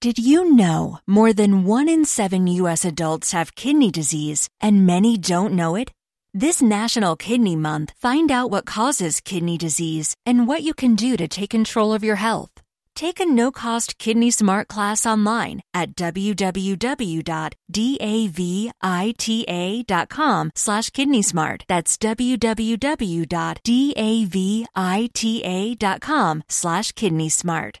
Did you know more than one in seven U.S. adults have kidney disease and many don't know it? This National Kidney Month, find out what causes kidney disease and what you can do to take control of your health. Take a no-cost Kidney Smart class online at www.davita.com slash kidney smart. That's www.davita.com slash kidney smart.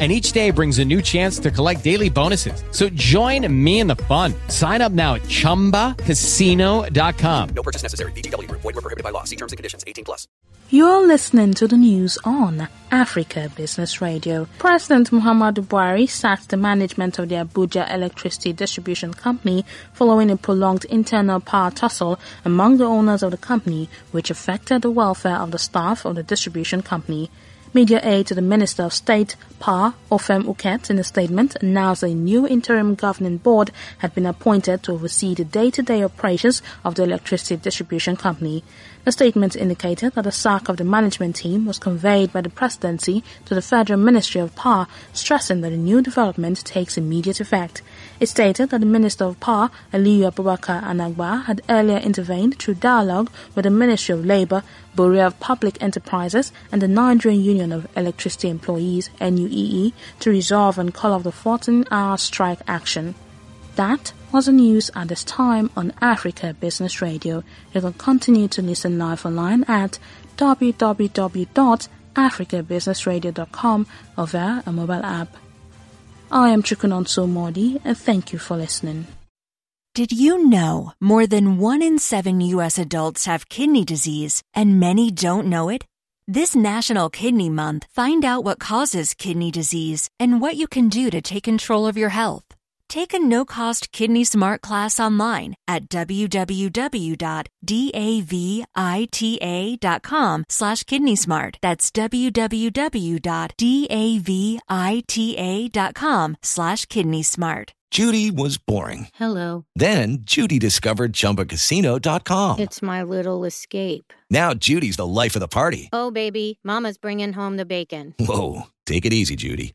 and each day brings a new chance to collect daily bonuses. So join me in the fun. Sign up now at ChumbaCasino.com. No purchase necessary. VGW. Void were prohibited by law. See terms and conditions. 18 plus. You're listening to the news on Africa Business Radio. President Muhammadu Buhari sacked the management of the Abuja Electricity Distribution Company following a prolonged internal power tussle among the owners of the company, which affected the welfare of the staff of the distribution company. Media aide to the Minister of State, Pa Ofem Uket, in a statement announced a new interim governing board had been appointed to oversee the day-to-day operations of the electricity distribution company. The statement indicated that the sack of the management team was conveyed by the presidency to the Federal Ministry of Power, stressing that the new development takes immediate effect. It stated that the Minister of Power, Aliyu Abubakar Anagba, had earlier intervened through dialogue with the Ministry of Labour, Bureau of Public Enterprises, and the Nigerian Union of Electricity Employees, NUEE, to resolve and call off the 14-hour strike action. That was the news at this time on Africa Business Radio. You can continue to listen live online at www.africabusinessradio.com or via a mobile app. I am Chukwunonso Modi and thank you for listening. Did you know more than one in seven U.S. adults have kidney disease and many don't know it? This National Kidney Month, find out what causes kidney disease and what you can do to take control of your health. Take a no-cost Kidney Smart class online at www.davita.com slash kidney smart. That's www.davita.com slash kidney smart. Judy was boring. Hello. Then Judy discovered ChumbaCasino.com. It's my little escape. Now Judy's the life of the party. Oh, baby, mama's bringing home the bacon. Whoa, take it easy, Judy.